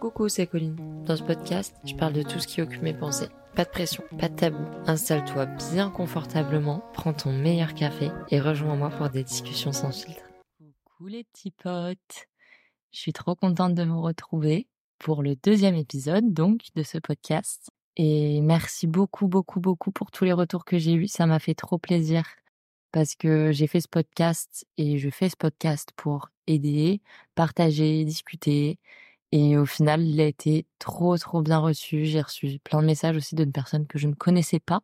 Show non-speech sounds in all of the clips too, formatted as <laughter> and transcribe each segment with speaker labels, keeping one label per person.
Speaker 1: Coucou, c'est Colline. Dans ce podcast, je parle de tout ce qui occupe mes pensées. Pas de pression, pas de tabou. Installe-toi bien confortablement, prends ton meilleur café et rejoins-moi pour des discussions sans filtre. Coucou les petits potes. Je suis trop contente de me retrouver pour le deuxième épisode donc de ce podcast. Et merci beaucoup, beaucoup, beaucoup pour tous les retours que j'ai eus. Ça m'a fait trop plaisir parce que j'ai fait ce podcast et je fais ce podcast pour aider, partager, discuter. Et au final, il a été trop, trop bien reçu. J'ai reçu plein de messages aussi d'une personnes que je ne connaissais pas.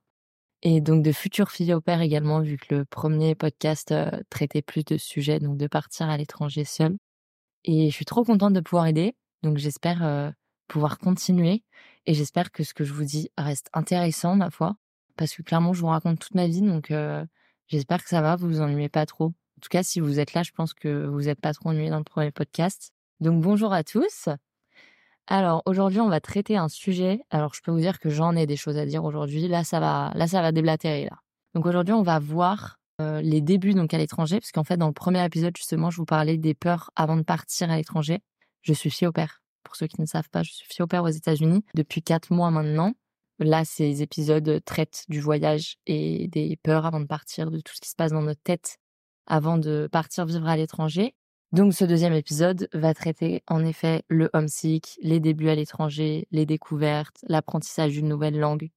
Speaker 1: Et donc de futures filles au père également, vu que le premier podcast euh, traitait plus de sujets, donc de partir à l'étranger seul. Et je suis trop contente de pouvoir aider. Donc j'espère euh, pouvoir continuer. Et j'espère que ce que je vous dis reste intéressant, ma foi. Parce que clairement, je vous raconte toute ma vie. Donc euh, j'espère que ça va, vous vous ennuyez pas trop. En tout cas, si vous êtes là, je pense que vous n'êtes pas trop ennuyé dans le premier podcast. Donc bonjour à tous. Alors aujourd'hui, on va traiter un sujet. Alors je peux vous dire que j'en ai des choses à dire aujourd'hui. Là, ça va, là, ça va déblatérer là. Donc aujourd'hui, on va voir euh, les débuts donc à l'étranger, parce qu'en fait, dans le premier épisode justement, je vous parlais des peurs avant de partir à l'étranger. Je suis fille au père. Pour ceux qui ne savent pas, je suis fille au père aux États-Unis depuis quatre mois maintenant. Là, ces épisodes traitent du voyage et des peurs avant de partir, de tout ce qui se passe dans notre tête avant de partir vivre à l'étranger. Donc ce deuxième épisode va traiter en effet le homesick, les débuts à l'étranger, les découvertes, l'apprentissage d'une nouvelle langue.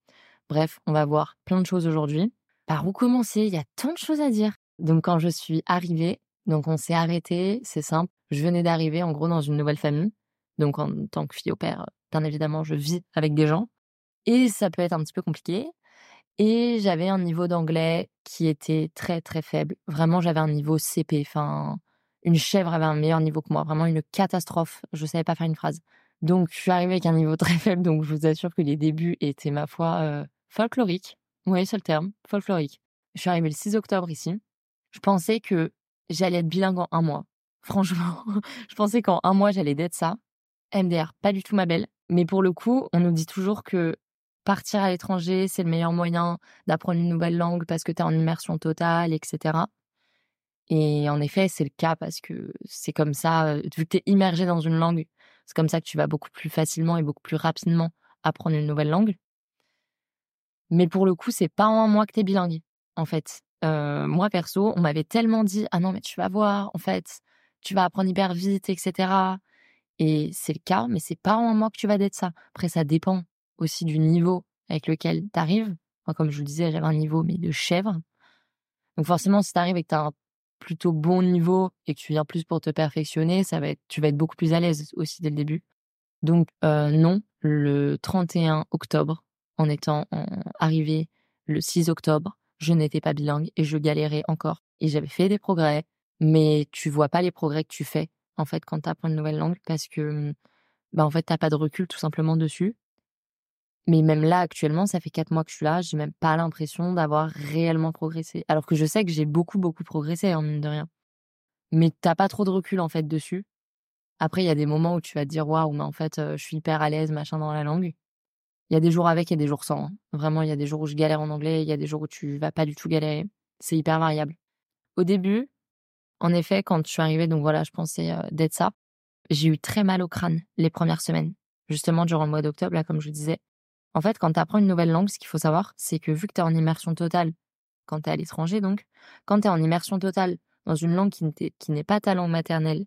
Speaker 1: Bref, on va voir plein de choses aujourd'hui. Par où commencer? Il y a tant de choses à dire. Donc quand je suis arrivée, donc on s'est arrêté, c'est simple. Je venais d'arriver en gros dans une nouvelle famille. Donc en tant que fille au père, bien évidemment, je vis avec des gens. Et ça peut être un petit peu compliqué. Et j'avais un niveau d'anglais qui était très très faible. Vraiment, j'avais un niveau CP. Enfin, une chèvre avait un meilleur niveau que moi, vraiment une catastrophe. Je savais pas faire une phrase. Donc, je suis arrivée avec un niveau <laughs> très faible, donc je vous assure que les débuts étaient, ma foi, euh, folkloriques. Oui, c'est le terme, folklorique. Je suis arrivée le 6 octobre ici. Je pensais que j'allais être bilingue en un mois. <laughs> Franchement, je pensais qu'en un mois, j'allais d'être ça. MDR, pas du tout ma belle. Mais pour le coup, on nous dit toujours que partir à l'étranger, c'est le meilleur moyen d'apprendre une nouvelle langue parce que tu es en immersion totale, etc. Et en effet, c'est le cas parce que c'est comme ça, euh, vu que tu es immergé dans une langue, c'est comme ça que tu vas beaucoup plus facilement et beaucoup plus rapidement apprendre une nouvelle langue. Mais pour le coup, c'est pas en un mois que tu es bilingue, en fait. Euh, moi, perso, on m'avait tellement dit Ah non, mais tu vas voir, en fait, tu vas apprendre hyper vite, etc. Et c'est le cas, mais c'est pas en un mois que tu vas d'être ça. Après, ça dépend aussi du niveau avec lequel tu arrives. comme je vous disais, j'avais un niveau, mais de chèvre. Donc forcément, si tu arrives et que tu as un plutôt bon niveau et que tu viens plus pour te perfectionner, ça va être, tu vas être beaucoup plus à l'aise aussi dès le début. Donc euh, non, le 31 octobre, en étant arrivé le 6 octobre, je n'étais pas bilingue et je galérais encore. Et j'avais fait des progrès, mais tu vois pas les progrès que tu fais en fait quand tu apprends une nouvelle langue parce que bah en fait t'as pas de recul tout simplement dessus. Mais même là, actuellement, ça fait quatre mois que je suis là, j'ai même pas l'impression d'avoir réellement progressé. Alors que je sais que j'ai beaucoup, beaucoup progressé, en mine de rien. Mais t'as pas trop de recul, en fait, dessus. Après, il y a des moments où tu vas te dire, waouh, mais en fait, je suis hyper à l'aise, machin, dans la langue. Il y a des jours avec, a des jours sans. Hein. Vraiment, il y a des jours où je galère en anglais, il y a des jours où tu vas pas du tout galérer. C'est hyper variable. Au début, en effet, quand je suis arrivée, donc voilà, je pensais d'être ça. J'ai eu très mal au crâne les premières semaines. Justement, durant le mois d'octobre, là, comme je vous disais, en fait, quand tu apprends une nouvelle langue, ce qu'il faut savoir, c'est que vu que tu es en immersion totale, quand tu es à l'étranger donc, quand tu es en immersion totale dans une langue qui n'est pas ta langue maternelle,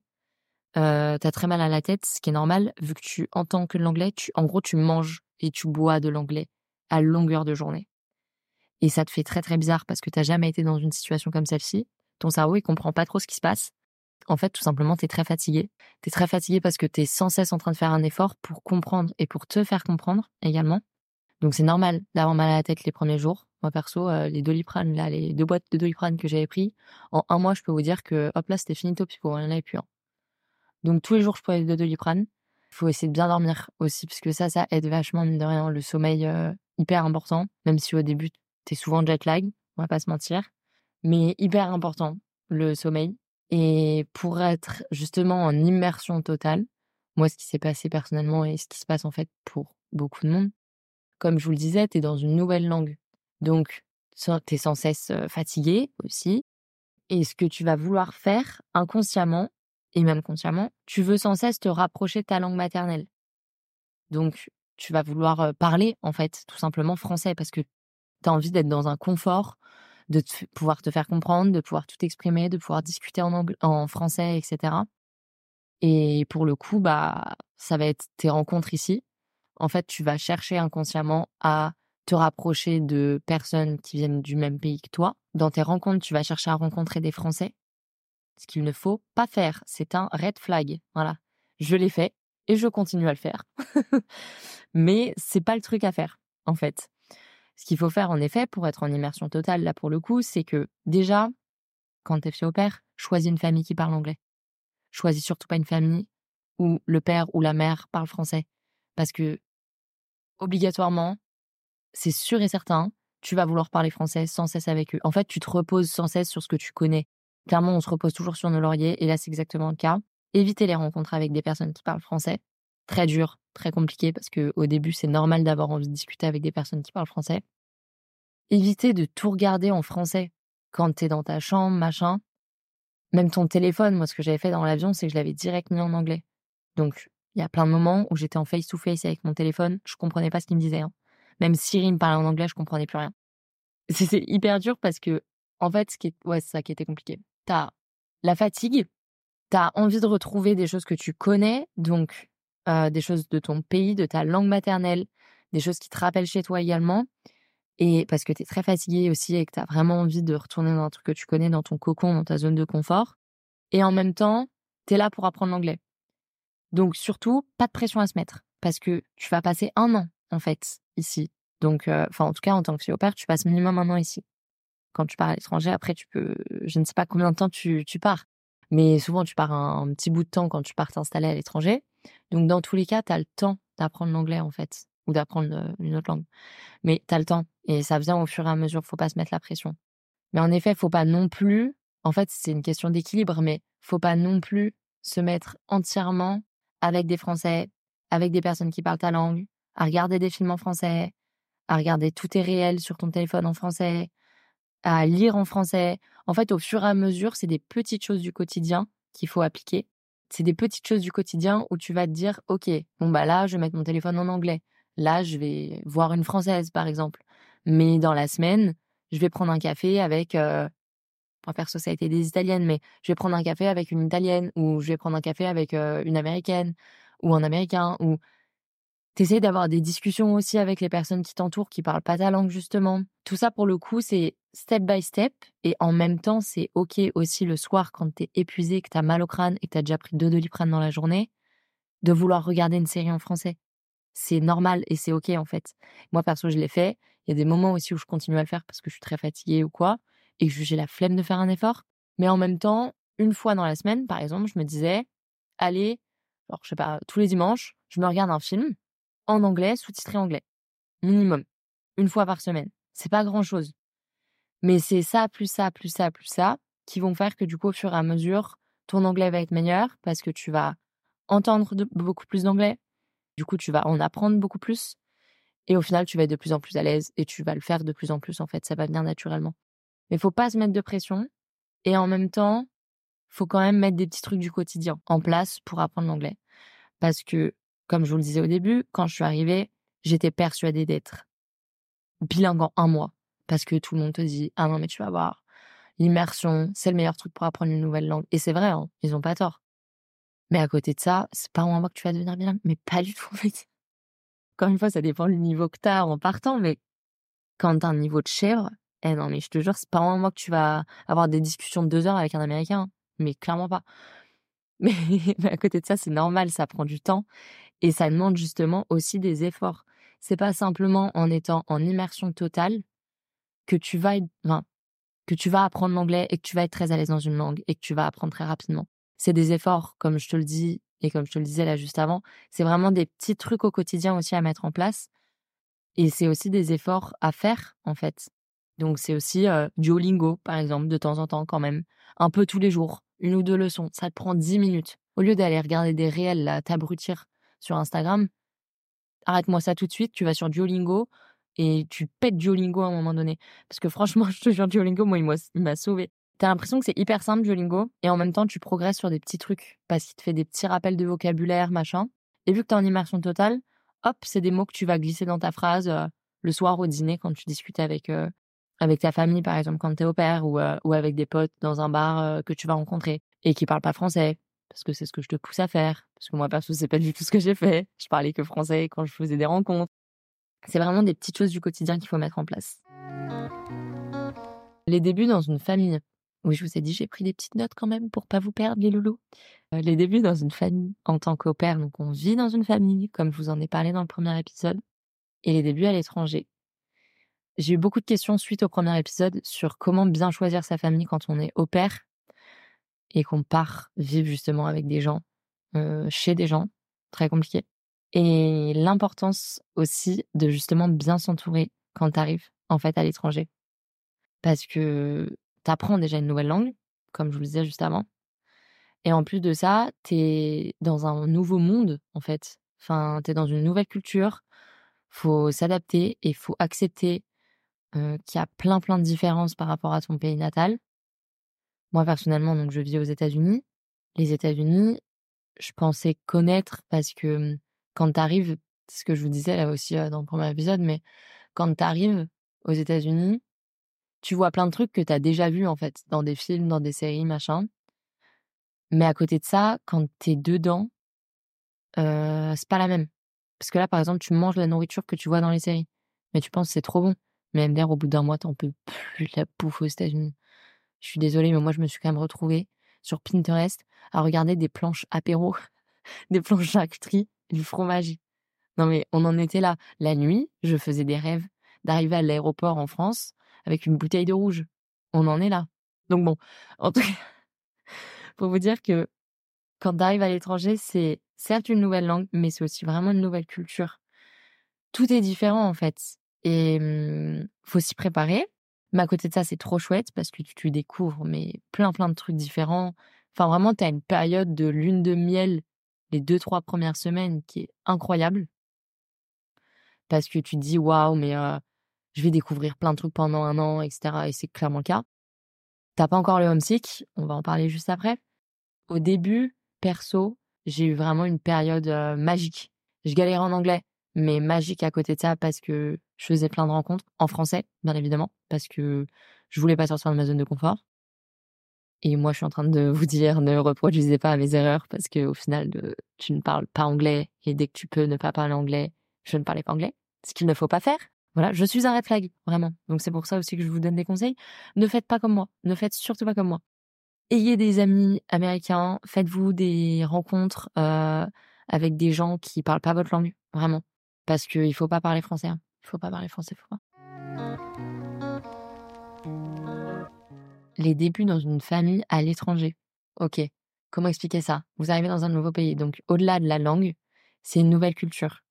Speaker 1: euh, tu as très mal à la tête, ce qui est normal, vu que tu entends que l'anglais, tu, en gros, tu manges et tu bois de l'anglais à longueur de journée. Et ça te fait très très bizarre parce que tu jamais été dans une situation comme celle-ci. Ton cerveau, il comprend pas trop ce qui se passe. En fait, tout simplement, tu es très fatigué. Tu es très fatigué parce que tu es sans cesse en train de faire un effort pour comprendre et pour te faire comprendre également. Donc c'est normal d'avoir mal à la tête les premiers jours. Moi perso, euh, les doliprane, là, les deux boîtes de doliprane que j'avais pris, en un mois, je peux vous dire que hop là, c'était finito pour rien et plus. Donc tous les jours, je prenais de doliprane. Il faut essayer de bien dormir aussi, parce que ça, ça aide vachement, mine de rien, le sommeil euh, hyper important, même si au début, t'es souvent jet lag, on va pas se mentir. Mais hyper important, le sommeil. Et pour être justement en immersion totale, moi, ce qui s'est passé personnellement et ce qui se passe en fait pour beaucoup de monde, comme je vous le disais, tu es dans une nouvelle langue. Donc, tu es sans cesse fatigué aussi. Et ce que tu vas vouloir faire inconsciemment, et même consciemment, tu veux sans cesse te rapprocher de ta langue maternelle. Donc, tu vas vouloir parler, en fait, tout simplement français, parce que tu as envie d'être dans un confort, de pouvoir te faire comprendre, de pouvoir tout exprimer, de pouvoir discuter en, en français, etc. Et pour le coup, bah, ça va être tes rencontres ici. En fait, tu vas chercher inconsciemment à te rapprocher de personnes qui viennent du même pays que toi. Dans tes rencontres, tu vas chercher à rencontrer des Français. Ce qu'il ne faut pas faire, c'est un red flag. Voilà. Je l'ai fait et je continue à le faire. <laughs> Mais c'est pas le truc à faire, en fait. Ce qu'il faut faire, en effet, pour être en immersion totale, là, pour le coup, c'est que déjà, quand t'es fille au père, choisis une famille qui parle anglais. Choisis surtout pas une famille où le père ou la mère parle français. Parce que, obligatoirement, c'est sûr et certain, tu vas vouloir parler français sans cesse avec eux. En fait, tu te reposes sans cesse sur ce que tu connais. Clairement, on se repose toujours sur nos lauriers, et là, c'est exactement le cas. Évitez les rencontres avec des personnes qui parlent français. Très dur, très compliqué, parce que au début, c'est normal d'avoir envie de discuter avec des personnes qui parlent français. Évitez de tout regarder en français quand t'es dans ta chambre, machin. Même ton téléphone, moi, ce que j'avais fait dans l'avion, c'est que je l'avais direct mis en anglais. Donc, il y a plein de moments où j'étais en face-to-face avec mon téléphone, je comprenais pas ce qu'il me disait. Hein. Même Siri me parlait en anglais, je comprenais plus rien. <laughs> C'est hyper dur parce que, en fait, ce qui ouais, c'est ça qui était compliqué. T'as la fatigue, t'as envie de retrouver des choses que tu connais, donc euh, des choses de ton pays, de ta langue maternelle, des choses qui te rappellent chez toi également. Et parce que t'es très fatigué aussi et que t'as vraiment envie de retourner dans un truc que tu connais, dans ton cocon, dans ta zone de confort. Et en même temps, t'es là pour apprendre l'anglais. Donc surtout, pas de pression à se mettre parce que tu vas passer un an en fait ici. Donc, enfin en tout cas en tant que fille au père, tu passes minimum un an ici. Quand tu pars à l'étranger, après tu peux, je ne sais pas combien de temps tu, pars, mais souvent tu pars un, petit bout de temps quand tu pars t'installer à l'étranger. Donc dans tous les cas, tu as le temps d'apprendre l'anglais en fait ou d'apprendre une autre langue. Mais tu as le temps et ça vient au fur et à mesure, faut pas se mettre la pression. Mais en effet, faut pas non plus, en fait, c'est une question d'équilibre, mais faut pas non plus se mettre entièrement avec des Français, avec des personnes qui parlent ta langue, à regarder des films en français, à regarder tout est réel sur ton téléphone en français, à lire en français. En fait, au fur et à mesure, c'est des petites choses du quotidien qu'il faut appliquer. C'est des petites choses du quotidien où tu vas te dire, OK, bon, bah là, je vais mettre mon téléphone en anglais. Là, je vais voir une française, par exemple. Mais dans la semaine, je vais prendre un café avec, euh, perso, ça a été des italiennes, mais je vais prendre un café avec une italienne ou je vais prendre un café avec une américaine ou un américain ou t'essayes d'avoir des discussions aussi avec les personnes qui t'entourent qui parlent pas ta langue justement. Tout ça pour le coup, c'est step by step et en même temps, c'est OK aussi le soir quand t'es épuisé, que t'as mal au crâne et que t'as déjà pris deux doliprane dans la journée, de vouloir regarder une série en français. C'est normal et c'est OK en fait. Moi perso, je l'ai fait. Il y a des moments aussi où je continue à le faire parce que je suis très fatiguée ou quoi et que j'ai la flemme de faire un effort. Mais en même temps, une fois dans la semaine, par exemple, je me disais, allez, alors je sais pas, tous les dimanches, je me regarde un film en anglais, sous-titré anglais. Minimum. Une fois par semaine. C'est pas grand chose. Mais c'est ça, plus ça, plus ça, plus ça, qui vont faire que du coup, au fur et à mesure, ton anglais va être meilleur parce que tu vas entendre beaucoup plus d'anglais. Du coup, tu vas en apprendre beaucoup plus. Et au final, tu vas être de plus en plus à l'aise et tu vas le faire de plus en plus, en fait. Ça va venir naturellement. Mais faut pas se mettre de pression. Et en même temps, faut quand même mettre des petits trucs du quotidien en place pour apprendre l'anglais. Parce que, comme je vous le disais au début, quand je suis arrivée, j'étais persuadée d'être bilingue en un mois. Parce que tout le monde te dit, ah non, mais tu vas voir, l'immersion, c'est le meilleur truc pour apprendre une nouvelle langue. Et c'est vrai, hein, ils ont pas tort. Mais à côté de ça, c'est pas en un mois que tu vas devenir bilingue. Mais pas du tout, <laughs> en fait. Encore une fois, ça dépend du niveau que tu as en partant, mais quand as un niveau de chèvre, eh non, mais je te jure, c'est pas un mois que tu vas avoir des discussions de deux heures avec un Américain. Mais clairement pas. <laughs> Mais, à côté de ça, c'est normal, ça prend du temps. Et ça demande justement aussi des efforts. C'est pas simplement en étant en immersion totale que tu vas, enfin, que tu vas apprendre l'anglais et que tu vas être très à l'aise dans une langue et que tu vas apprendre très rapidement. C'est des efforts, comme je te le dis et comme je te le disais là juste avant. C'est vraiment des petits trucs au quotidien aussi à mettre en place. Et c'est aussi des efforts à faire, en fait. Donc c'est aussi Duolingo, par exemple, de temps en temps quand même. Un peu tous les jours, une ou deux leçons. Ça te prend dix minutes. Au lieu d'aller regarder des réels, là, t'abrutir sur Instagram, arrête-moi ça tout de suite, tu vas sur Duolingo et tu pètes Duolingo à un moment donné. Parce que franchement, <laughs> je te jure, Duolingo, moi, il m'a sauvé. T'as l'impression que c'est hyper simple Duolingo et en même temps tu progresses sur des petits trucs parce qu'il te fait des petits rappels de vocabulaire, machin. Et vu que t'es en immersion totale, hop, c'est des mots que tu vas glisser dans ta phrase euh, le soir au dîner quand tu discutes avec euh, avec ta famille par exemple quand t'es au père ou ou avec des potes dans un bar que tu vas rencontrer et qui parlent pas français parce que c'est ce que je te pousse à faire parce que moi perso c'est pas du tout ce que j'ai fait. Je parlais que français quand je faisais des rencontres. C'est vraiment des petites choses du quotidien qu'il faut mettre en place. Les débuts dans une famille. Oui, je vous ai dit, j'ai pris des petites notes quand même pour pas vous perdre, les loulous. Les débuts dans une famille en tant qu'au père, donc on vit dans une famille, comme je vous en ai parlé dans le premier épisode, et les débuts à l'étranger. J'ai eu beaucoup de questions suite au premier épisode sur comment bien choisir sa famille quand on est au père et qu'on part vivre justement avec des gens, chez des gens, très compliqué. Et l'importance aussi de justement bien s'entourer quand tu arrives en fait à l'étranger parce que tu apprends déjà une nouvelle langue, comme je vous le disais juste avant. Et en plus de ça, tu es dans un nouveau monde, en fait. Enfin, tu es dans une nouvelle culture. faut s'adapter et faut accepter qu'il y a plein, plein de différences par rapport à ton pays natal. Moi, personnellement, donc, je vis aux États-Unis. Les États-Unis, je pensais connaître parce que quand tu arrives, c'est ce que je vous disais là aussi dans le premier épisode, mais quand tu arrives aux États-Unis, tu vois plein de trucs que tu as déjà vus en fait dans des films, dans des séries, machin. Mais à côté de ça, quand t'es dedans, euh, c'est pas la même. Parce que là, par exemple, tu manges la nourriture que tu vois dans les séries, mais tu penses c'est trop bon. Mais MDR, au bout d'un mois, t'en peux plus la bouffe aux États-Unis. Je suis désolée, mais moi, je me suis quand même retrouvée sur Pinterest à regarder des planches apéro, <laughs> des planches charcuterie, du fromage. Non, mais on en était là. La nuit, je faisais des rêves d'arriver à l'aéroport en France avec une bouteille de rouge. On en est là. Donc bon, <laughs> en tout cas, pour vous dire que quand tu arrives à l'étranger, c'est certes une nouvelle langue, mais c'est aussi vraiment une nouvelle culture. Tout est différent en fait. Et mmh, faut s'y préparer. Mais à côté de ça, c'est trop chouette parce que tu, découvres mais plein plein de trucs différents. Enfin vraiment, tu as une période de lune de miel les deux trois premières semaines qui est incroyable parce que tu te dis waouh mais je vais découvrir plein de trucs pendant un an, etc. Et c'est clairement le cas. T'as pas encore le homesick, on va en parler juste après. Au début, perso, j'ai eu vraiment une période magique. Je galérais en anglais, mais magique à côté de ça parce que je faisais plein de rencontres en français, bien évidemment, parce que je voulais pas sortir de ma zone de confort. Et moi, je suis en train de <laughs> vous dire, ne reproduisez pas mes erreurs parce que au final, tu ne parles pas anglais et dès que tu peux ne pas parler anglais, je ne parlais pas anglais. Ce qu'il ne faut pas faire. Voilà, je suis un red flag, vraiment. Donc c'est pour ça aussi que je vous donne des conseils. Ne faites pas comme moi. Ne faites surtout pas comme moi. Ayez des amis américains. Faites-vous des rencontres euh, avec des gens qui parlent pas votre langue, vraiment. Parce qu'il faut pas parler français. Hein. Il faut pas parler français, faut. Les débuts dans une famille à l'étranger. Ok. Comment expliquer ça? Vous arrivez dans un nouveau pays, donc au-delà de la langue, c'est une nouvelle culture.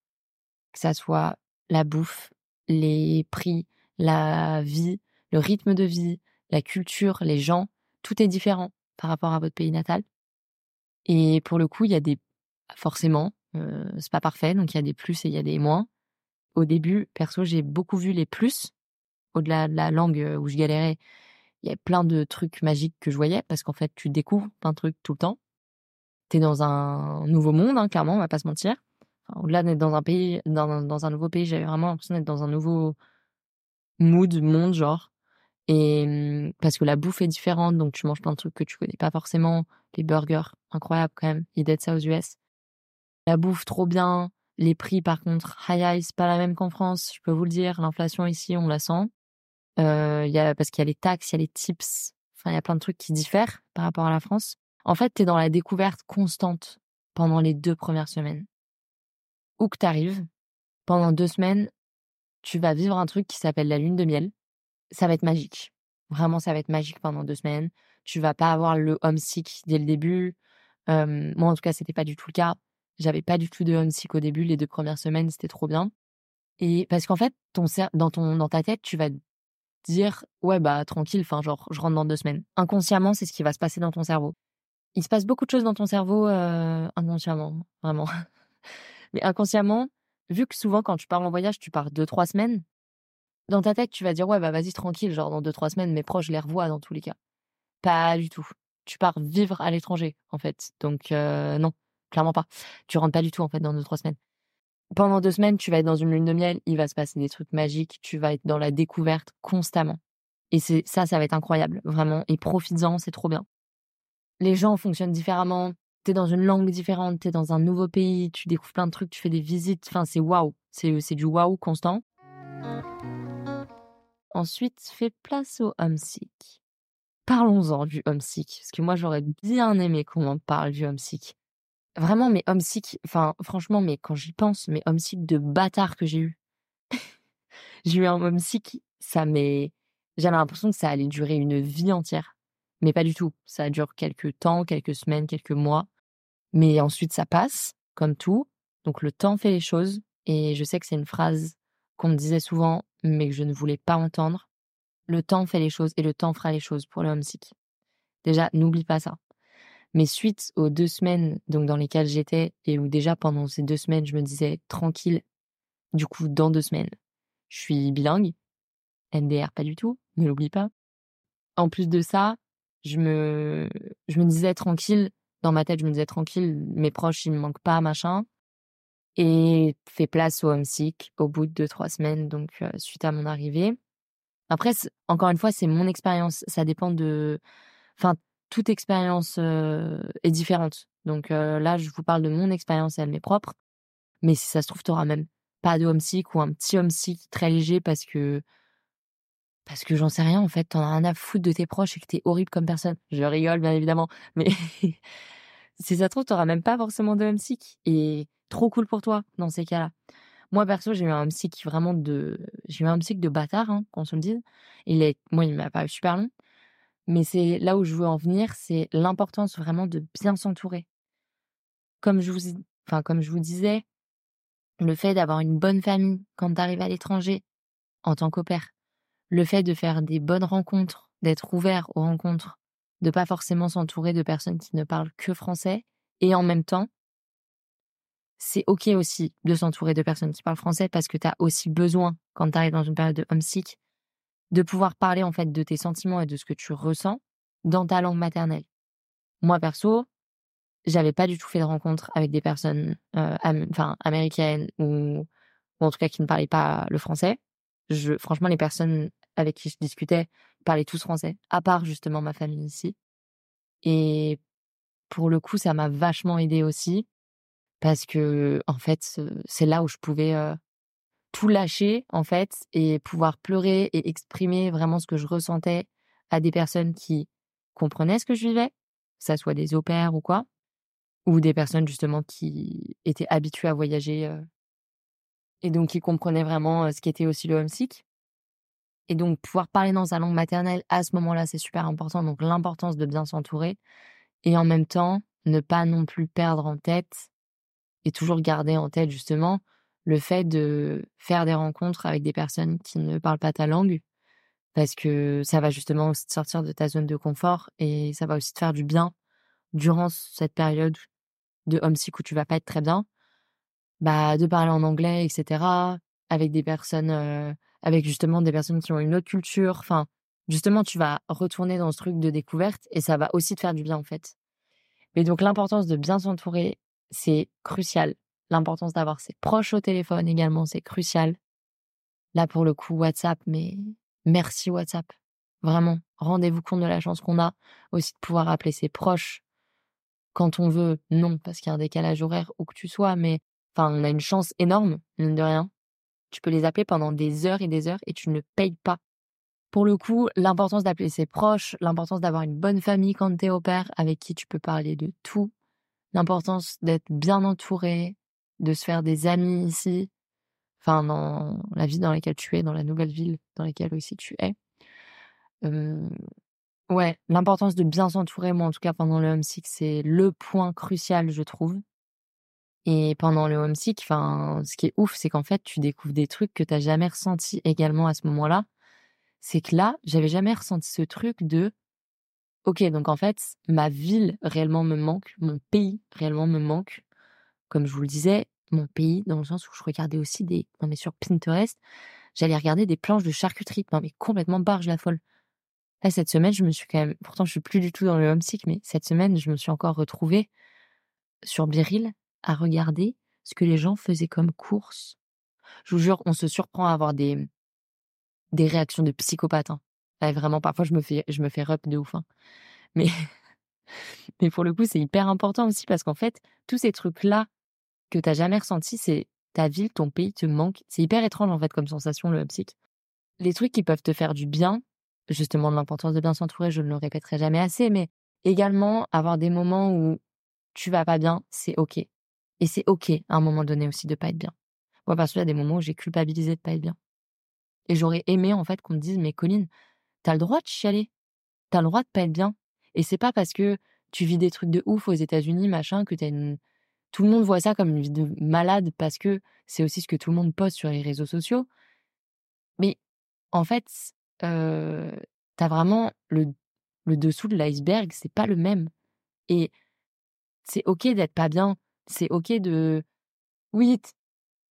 Speaker 1: Que ça soit la bouffe, les prix, la vie, le rythme de vie, la culture, les gens, tout est différent par rapport à votre pays natal. Et pour le coup, il y a des forcément, euh, c'est pas parfait, donc il y a des plus et il y a des moins. Au début, perso, j'ai beaucoup vu les plus. Au-delà de la langue euh, où je galérais, il y a plein de trucs magiques que je voyais parce qu'en fait, tu découvres plein de trucs tout le temps. T'es dans un nouveau monde, hein, clairement, on va pas se mentir au-delà d'être dans un pays, dans, dans un nouveau pays, j'avais vraiment l'impression d'être dans un nouveau mood, monde, genre. Et mmh, parce que la bouffe est différente, donc tu manges plein de trucs que tu connais pas forcément. Les burgers, incroyable quand même. Ils d'être ça aux US. La bouffe, trop bien. Les prix, par contre, high high, c'est pas la même qu'en France, je peux vous le dire. L'inflation ici, on la sent. Euh, y a, parce qu'il y a les taxes, il y a les tips. Enfin, il y a plein de trucs qui diffèrent par rapport à la France. En fait, tu es dans la découverte constante pendant les deux premières semaines où que tu arrives, pendant deux semaines, tu vas vivre un truc qui s'appelle la lune de miel. Ça va être magique. Vraiment, ça va être magique pendant deux semaines. Tu vas pas avoir le homesick dès le début. moi, en tout cas, c'était pas du tout le cas. J'avais pas du tout de homesick au début. Les deux premières semaines, c'était trop bien. Et parce qu'en fait, ton dans ton dans ta tête, tu vas dire ouais bah tranquille, enfin genre je rentre dans deux semaines. Inconsciemment, c'est ce qui va se passer dans ton cerveau. Il se passe beaucoup de choses dans ton cerveau euh, inconsciemment, vraiment. <laughs> Mais inconsciemment, vu que souvent quand tu pars en voyage, tu pars deux, trois semaines, dans ta tête, tu vas dire ouais, bah vas-y tranquille, genre dans deux, trois semaines, mes proches, les revois dans tous les cas. Pas du tout. Tu pars vivre à l'étranger, en fait. Donc, non, clairement pas. Tu rentres pas du tout, en fait, dans deux, trois semaines. Pendant deux semaines, tu vas être dans une lune de miel, il va se passer des trucs magiques, tu vas être dans la découverte constamment. Et c'est ça, ça va être incroyable, vraiment. Et profites-en, c'est trop bien. Les gens fonctionnent différemment. T'es dans une langue différente, t'es dans un nouveau pays, tu découvres plein de trucs, tu fais des visites. Enfin, c'est waouh. C'est, c'est du waouh constant. Ensuite, fais place au homesick. Parlons-en du homesick, parce que moi j'aurais bien aimé qu'on en parle du homesick. Vraiment, mes homesick, enfin franchement, mais quand j'y pense, mes homesick de bâtard que j'ai eu. <laughs> j'ai eu un homesick, ça m'est... J'avais l'impression que ça allait durer une vie entière. Mais pas du tout. Ça dure quelques temps, quelques semaines, quelques mois. Mais ensuite, ça passe, comme tout. Donc le temps fait les choses. Et je sais que c'est une phrase qu'on me disait souvent, mais que je ne voulais pas entendre. Le temps fait les choses et le temps fera les choses pour le homesick. Déjà, n'oublie pas ça. Mais suite aux deux semaines donc dans lesquelles j'étais et où déjà pendant ces deux semaines je me disais tranquille, du coup dans deux semaines, je suis bilingue, NDR pas du tout, ne l'oublie pas. En plus de ça, je me, je me disais tranquille, dans ma tête je me disais tranquille, mes proches ils me manquent pas, machin. Et fait place au homesick au bout de deux, trois semaines, donc euh, suite à mon arrivée. Après, encore une fois, c'est mon expérience. Ça dépend de. Enfin, toute expérience est différente. Donc là, je vous parle de mon expérience et elle m'est propre. Mais si ça se trouve, tu auras même pas de homesick ou un petit homesick très léger parce que. Parce que j'en sais rien, en fait. T'en as rien à foutre de tes proches et que t'es horrible comme personne. Je rigole, bien évidemment. <laughs> Mais si ça se trouve, t'auras même pas forcément de homesick. Et trop cool pour toi dans ces cas-là. Moi, perso, j'ai eu un homesick vraiment de. J'ai eu un homesick de bâtard, hein, qu'on se le dise. Il est... Moi, il m'a paru super long. Mais c'est là où je veux en venir, c'est l'importance vraiment de bien s'entourer. Comme je vous, enfin, comme je vous disais, le fait d'avoir une bonne famille quand tu arrives à l'étranger en tant qu'opère, le fait de faire des bonnes rencontres, d'être ouvert aux rencontres, de pas forcément s'entourer de personnes qui ne parlent que français, et en même temps, c'est ok aussi de s'entourer de personnes qui parlent français parce que tu as aussi besoin, quand tu arrives dans une période de homesick, de pouvoir parler en fait de tes sentiments et de ce que tu ressens dans ta langue maternelle. Moi perso, j'avais pas du tout fait de rencontre avec des personnes euh, américaines ou, en tout cas qui ne parlaient pas le français. Je, franchement, les personnes avec qui je discutais parlaient tous français, à part justement ma famille ici. Et pour le coup, ça m'a vachement aidé aussi parce que en fait, c'est là où je pouvais euh, tout lâcher en fait et pouvoir pleurer et exprimer vraiment ce que je ressentais à des personnes qui comprenaient ce que je vivais, que ça soit des opères ou quoi, ou des personnes justement qui étaient habituées à voyager euh, et donc qui comprenaient vraiment euh, ce qu'était aussi le homesick. Et donc pouvoir parler dans sa langue maternelle à ce moment-là, c'est super important. Donc l'importance de bien s'entourer et en même temps ne pas non plus perdre en tête et toujours garder en tête justement le fait de faire des rencontres avec des personnes qui ne parlent pas ta langue, parce que ça va justement te sortir de ta zone de confort et ça va aussi te faire du bien durant cette période de homesick où tu vas pas être très bien, bah de parler en anglais, etc. avec des personnes, euh, avec justement des personnes qui ont une autre culture. Enfin, justement, tu vas retourner dans ce truc de découverte et ça va aussi te faire du bien en fait. Mais donc l'importance de bien s'entourer, c'est crucial L'importance d'avoir ses proches au téléphone également, c'est crucial. Là, pour le coup, WhatsApp, mais merci WhatsApp. Vraiment, rendez-vous compte de la chance qu'on a aussi de pouvoir appeler ses proches quand on veut. Non, parce qu'il y a un décalage horaire où que tu sois, mais enfin, on a une chance énorme, mine de rien. Tu peux les appeler pendant des heures et des heures et tu ne payes pas. Pour le coup, l'importance d'appeler ses proches, l'importance d'avoir une bonne famille quand t'es au père avec qui tu peux parler de tout, l'importance d'être bien entouré, de se faire des amis ici, enfin dans la ville dans laquelle tu es, dans la nouvelle ville dans laquelle aussi tu es. ouais, l'importance de bien s'entourer, moi en tout cas pendant le homesick, c'est le point crucial, je trouve. Et pendant le homesick, enfin, ce qui est ouf, c'est qu'en fait, tu découvres des trucs que tu n'as jamais ressenti également à ce moment-là. C'est que là, j'avais jamais ressenti ce truc de OK, donc en fait, ma ville réellement me manque, mon pays réellement me manque, comme je vous le disais, mon pays, dans le sens où je regardais aussi des. Non, mais sur Pinterest, j'allais regarder des planches de charcuterie. Non, mais complètement barge la folle. Là, cette semaine, je me suis quand même, pourtant, je suis plus du tout dans le homesick, mais cette semaine, je me suis encore retrouvée sur Biril à regarder ce que les gens faisaient comme courses. Je vous jure, on se surprend à avoir des, des réactions de psychopathe. Hein. vraiment, parfois, je me fais, je me fais rep de ouf. Hein. Mais, <laughs> mais pour le coup, c'est hyper important aussi parce qu'en fait, tous ces trucs-là que t'as jamais ressenti, c'est ta ville, ton pays te manque. C'est hyper étrange, en fait, comme sensation, le psych. Les trucs qui peuvent te faire du bien, justement, de l'importance de bien s'entourer, je ne le répéterai jamais assez, mais également avoir des moments où tu vas pas bien, c'est OK. Et c'est OK, à un moment donné aussi, de pas être bien. Moi, parce qu'il y a des moments où j'ai culpabilisé de pas être bien. Et j'aurais aimé, en fait, qu'on me dise, mais Colline, t'as le droit de chialer. T'as le droit de pas être bien. Et c'est pas parce que tu vis des trucs de ouf aux États-Unis, machin, que t'as une. Tout le monde voit ça comme une vie de malade parce que c'est aussi ce que tout le monde poste sur les réseaux sociaux. Mais en fait, t'as vraiment le, le dessous de l'iceberg, c'est pas le même. Et c'est ok d'être pas bien. C'est ok de. Oui,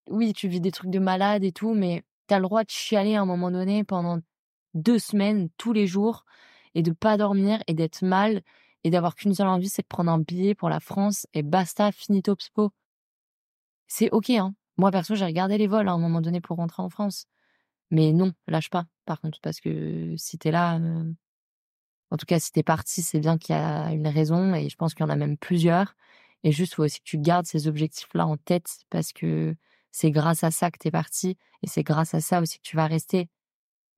Speaker 1: oui, tu vis des trucs de malade et tout, mais t'as le droit de chialer à un moment donné pendant deux semaines, tous les jours, et de pas dormir et d'être mal et d'avoir qu'une seule envie, c'est de prendre un billet pour la France et basta, finito pspo. C'est ok, hein. Moi, perso, j'ai regardé les vols à un moment donné pour rentrer en France. Mais non, lâche pas, par contre, parce que si t'es là, euh, en tout cas, si t'es parti, c'est bien qu'il y a une raison et je pense qu'il y en a même plusieurs. Et juste, faut aussi que tu gardes ces objectifs-là en tête parce que c'est grâce à ça que tu es parti et c'est grâce à ça aussi que tu vas rester.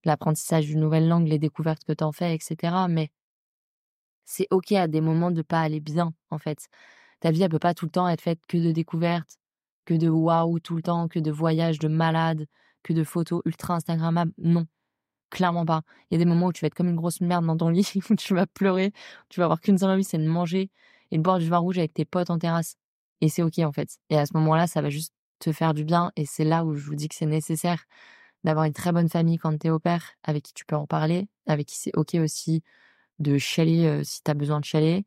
Speaker 1: L'apprentissage d'une nouvelle langue, les découvertes que tu en fais, etc. Mais c'est OK à des moments de pas aller bien, en fait. Ta vie, elle peut pas tout le temps être faite que de découvertes, que de waouh tout le temps, que de voyages de malades, que de photos ultra Instagrammables. Non. Clairement pas. Il y a des moments où tu vas être comme une grosse merde dans ton <laughs> lit, où tu vas pleurer, tu vas avoir qu'une seule envie, c'est de manger et de boire du vin rouge avec tes potes en terrasse. Et c'est ok en fait. Et à ce moment-là, ça va juste te faire du bien. Et c'est là où je vous dis que c'est nécessaire d'avoir une très bonne famille quand t'es au père, avec qui tu peux en parler, avec qui c'est ok aussi de chialer euh, si t'as besoin de chialer.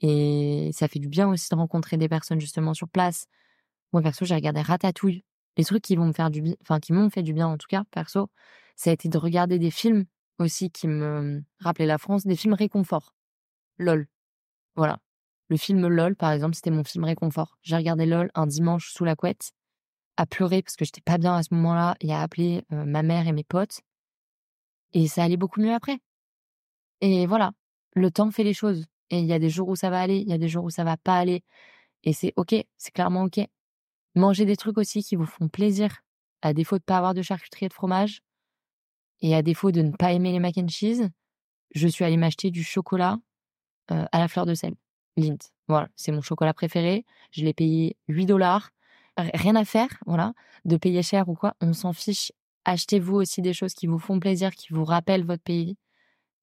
Speaker 1: Et ça fait du bien aussi de rencontrer des personnes justement sur place. Moi perso, j'ai regardé Ratatouille. Les trucs qui vont me faire du bien, enfin qui m'ont fait du bien en tout cas perso, ça a été de regarder des films aussi qui me rappelaient la France, des films réconfort. LOL. Voilà. Le film LOL, par exemple, c'était mon film réconfort. J'ai regardé LOL un dimanche sous la couette à pleurer parce que j'étais pas bien à ce moment-là et à appeler ma mère et mes potes. Et ça allait beaucoup mieux après. Et voilà, le temps fait les choses. Et il y a des jours où ça va aller, il y a des jours où ça va pas aller. Et c'est ok, c'est clairement ok. Mangez des trucs aussi qui vous font plaisir, à défaut de pas avoir de charcuterie et de fromage. Et à défaut de ne pas aimer les mac and cheese, je suis allée m'acheter du chocolat à la fleur de sel. Lint. Voilà, c'est mon chocolat préféré. Je l'ai payé 8 dollars rien à faire, voilà, de payer cher ou quoi, on s'en fiche. Achetez-vous aussi des choses qui vous font plaisir, qui vous rappellent votre pays.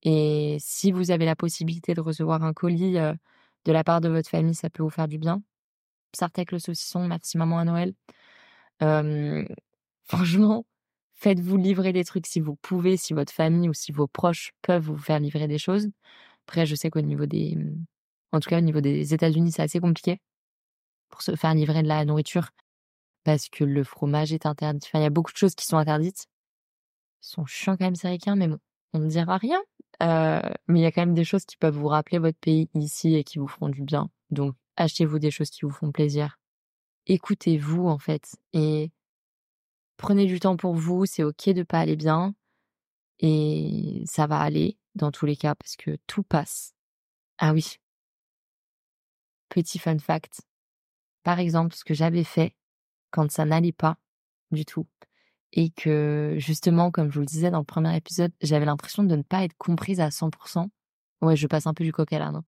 Speaker 1: Et si vous avez la possibilité de recevoir un colis de la part de votre famille, ça peut vous faire du bien. Sartek le saucisson, merci maman à Noël. <laughs> franchement, faites-vous livrer des trucs si vous pouvez, si votre famille ou si vos proches peuvent vous faire livrer des choses. Après, je sais qu'au niveau des, en tout cas au niveau des États-Unis, c'est assez compliqué pour se faire livrer de la nourriture parce que le fromage est interdit. Enfin, il y a beaucoup de choses qui sont interdites. Ils sont chiants quand même, ces mais bon, on ne dira rien. Euh, mais il y a quand même des choses qui peuvent vous rappeler votre pays ici et qui vous feront du bien. Donc, achetez-vous des choses qui vous font plaisir. Écoutez-vous, en fait. Et prenez du temps pour vous. C'est OK de pas aller bien. Et ça va aller dans tous les cas parce que tout passe. Ah oui. Petit fun fact par exemple, ce que j'avais fait quand ça n'allait pas du tout. Et que, justement, comme je vous le disais dans le premier épisode, j'avais l'impression de ne pas être comprise à 100%. Ouais, je passe un peu du coq à l'âne. Hein.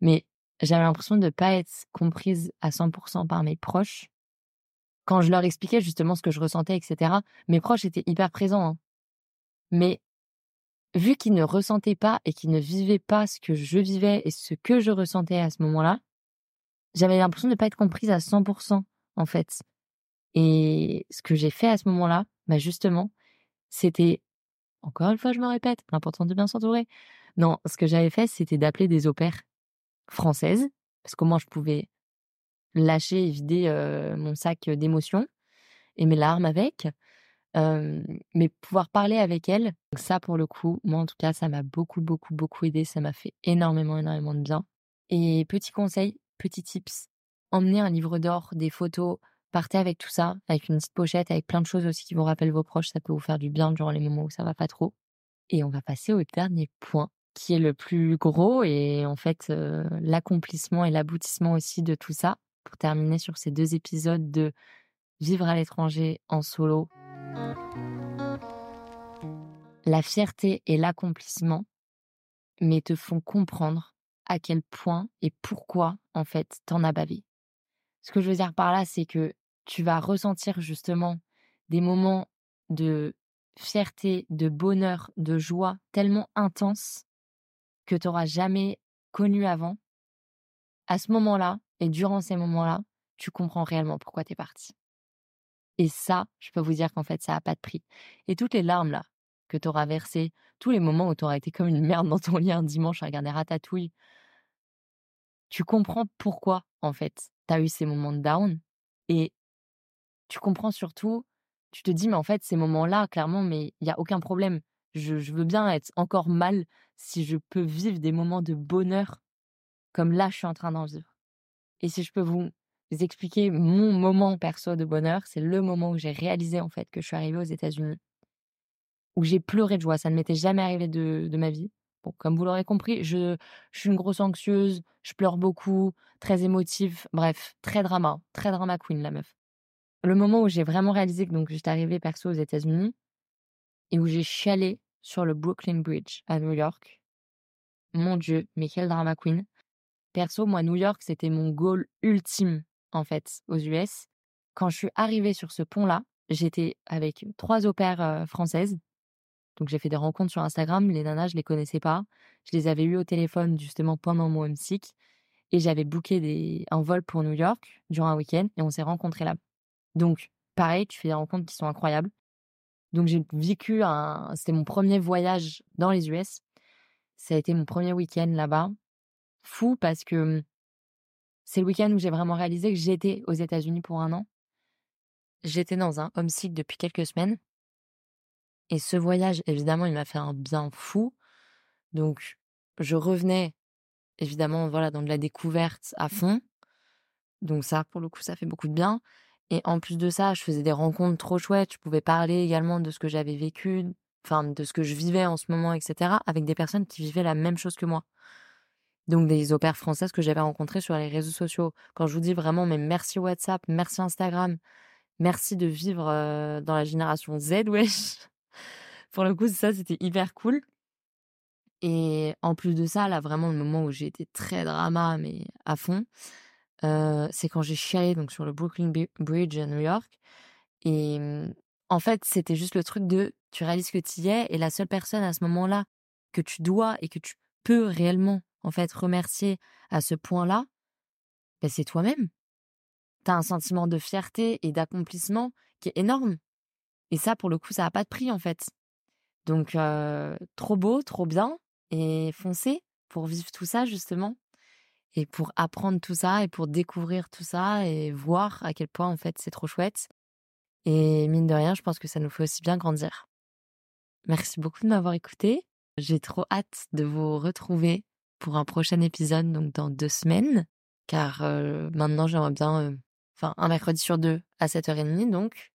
Speaker 1: Mais j'avais l'impression de ne pas être comprise à 100% par mes proches. Quand je leur expliquais justement ce que je ressentais, etc., mes proches étaient hyper présents. Hein. Mais vu qu'ils ne ressentaient pas et qu'ils ne vivaient pas ce que je vivais et ce que je ressentais à ce moment-là, j'avais l'impression de ne pas être comprise à 100%, en fait. Et ce que j'ai fait à ce moment-là, bah justement, c'était, encore une fois, je me répète, l'important de bien s'entourer. Non, ce que j'avais fait, c'était d'appeler des opères françaises, parce qu'au moins je pouvais lâcher et vider mon sac d'émotions et mes larmes avec. mais pouvoir parler avec elle, ça pour le coup, moi en tout cas, ça m'a beaucoup, beaucoup, beaucoup aidé. Ça m'a fait énormément, énormément de bien. Et petit conseil, petit tips, emmenez un livre d'or, des photos, partez avec tout ça, avec une petite pochette, avec plein de choses aussi qui vous rappellent vos proches. Ça peut vous faire du bien durant les moments où ça va pas trop. Et on va passer au dernier point, qui est le plus gros et en fait l'accomplissement et l'aboutissement aussi de tout ça. Pour terminer sur ces deux épisodes de vivre à l'étranger en solo, la fierté et l'accomplissement, mais te font comprendre à quel point et pourquoi, en fait, t'en as bavé. Ce que je veux dire par là, c'est que tu vas ressentir justement des moments de fierté, de bonheur, de joie tellement intenses que tu n'auras jamais connu avant. À ce moment-là, et durant ces moments-là, tu comprends réellement pourquoi tu es parti. Et ça, je peux vous dire qu'en fait, ça n'a pas de prix. Et toutes les larmes là que tu auras versées, tous les moments où tu auras été comme une merde <laughs> dans ton lit un dimanche à regarder Ratatouille, tu comprends pourquoi, en fait, tu as eu ces moments de down. Et tu comprends surtout, tu te dis, mais en fait, ces moments-là, clairement, mais il n'y a aucun problème. Je, veux bien être encore mal si je peux vivre des moments de bonheur comme là, je suis en train d'en vivre. Et si je peux vous expliquer mon moment perso de bonheur, c'est le moment où j'ai réalisé en fait que je suis arrivée aux États-Unis, où j'ai pleuré de joie. Ça ne m'était jamais arrivé de, de ma vie. Bon, comme vous l'aurez compris, je, je, suis une grosse anxieuse, je pleure beaucoup, très émotive, bref, très drama, très drama queen la meuf. Le moment où j'ai vraiment réalisé que donc j'étais arrivée perso aux États-Unis et où j'ai chialé sur le Brooklyn Bridge à New York. Mon Dieu, mais quel drama queen. Perso, moi, New York, c'était mon goal ultime en fait, aux US. Quand je suis arrivée sur ce pont-là, j'étais avec trois opères françaises. Donc j'ai fait des rencontres sur Instagram. Les nanas, je les connaissais pas. Je les avais eues au téléphone justement pendant mon homesick. Et j'avais booké des... un vol pour New York durant un week-end et on s'est rencontrés là. Donc, pareil, tu fais des rencontres qui sont incroyables. Donc j'ai vécu un... C'était mon premier voyage dans les US. Ça a été mon premier week-end là-bas. Fou parce que c'est le week-end où j'ai vraiment réalisé que j'étais aux États-Unis pour un an. J'étais dans un homesick depuis quelques semaines. Et ce voyage, évidemment, il m'a fait un bien fou. Donc, je revenais, évidemment, voilà, dans de la découverte à fond. Donc ça, pour le coup, ça fait beaucoup de bien. Et en plus de ça, je faisais des rencontres trop chouettes. Je pouvais parler également de ce que j'avais vécu, enfin, de ce que je vivais en ce moment, etc., avec des personnes qui vivaient la même chose que moi donc des opères françaises que j'avais rencontrées sur les réseaux sociaux. Quand je vous dis vraiment, mais merci WhatsApp, merci Instagram, merci de vivre dans la génération Z, <laughs> wesh. Pour le coup, ça, c'était hyper cool. Et en plus de ça, là, vraiment, le moment où j'ai été très drama, mais à fond, c'est quand j'ai chialé donc, sur le Brooklyn Bridge à New York. Et mmh, en fait, c'était juste le truc de tu réalises que tu y es et la seule personne à ce moment-là que tu dois et que tu peux réellement en fait, remercier à ce point-là, ben, c'est toi-même. Tu as un sentiment de fierté et d'accomplissement qui est énorme. Et ça, pour le coup, ça n'a pas de prix, en fait. Donc, trop beau, trop bien. Et foncez pour vivre tout ça, justement. Et pour apprendre tout ça et pour découvrir tout ça et voir à quel point, en fait, c'est trop chouette. Et mine de rien, je pense que ça nous fait aussi bien grandir. Merci beaucoup de m'avoir écouté. J'ai trop hâte de vous retrouver pour un prochain épisode, donc dans deux semaines, car maintenant j'aimerais bien, enfin un mercredi sur deux à 7h30, donc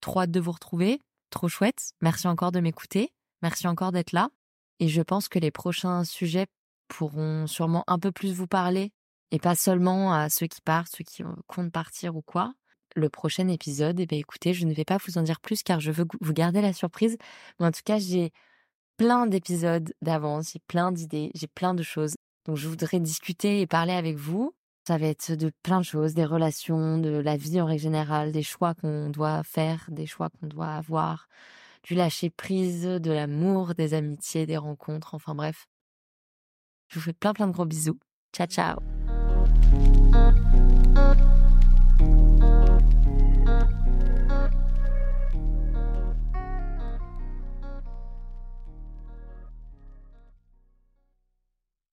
Speaker 1: trop hâte de vous retrouver, trop chouette, merci encore de m'écouter, merci encore d'être là, et je pense que les prochains sujets pourront sûrement un peu plus vous parler, et pas seulement à ceux qui partent, ceux qui comptent partir ou quoi. Le prochain épisode, eh bien écoutez, je ne vais pas vous en dire plus car je veux vous garder la surprise, mais en tout cas j'ai plein d'épisodes d'avance, j'ai plein d'idées, j'ai plein de choses. Donc je voudrais discuter et parler avec vous. Ça va être de plein de choses, des relations, de la vie en règle générale, des choix qu'on doit faire, des choix qu'on doit avoir, du lâcher prise, de l'amour, des amitiés, des rencontres, enfin bref. Je vous fais plein plein de gros bisous. Ciao ciao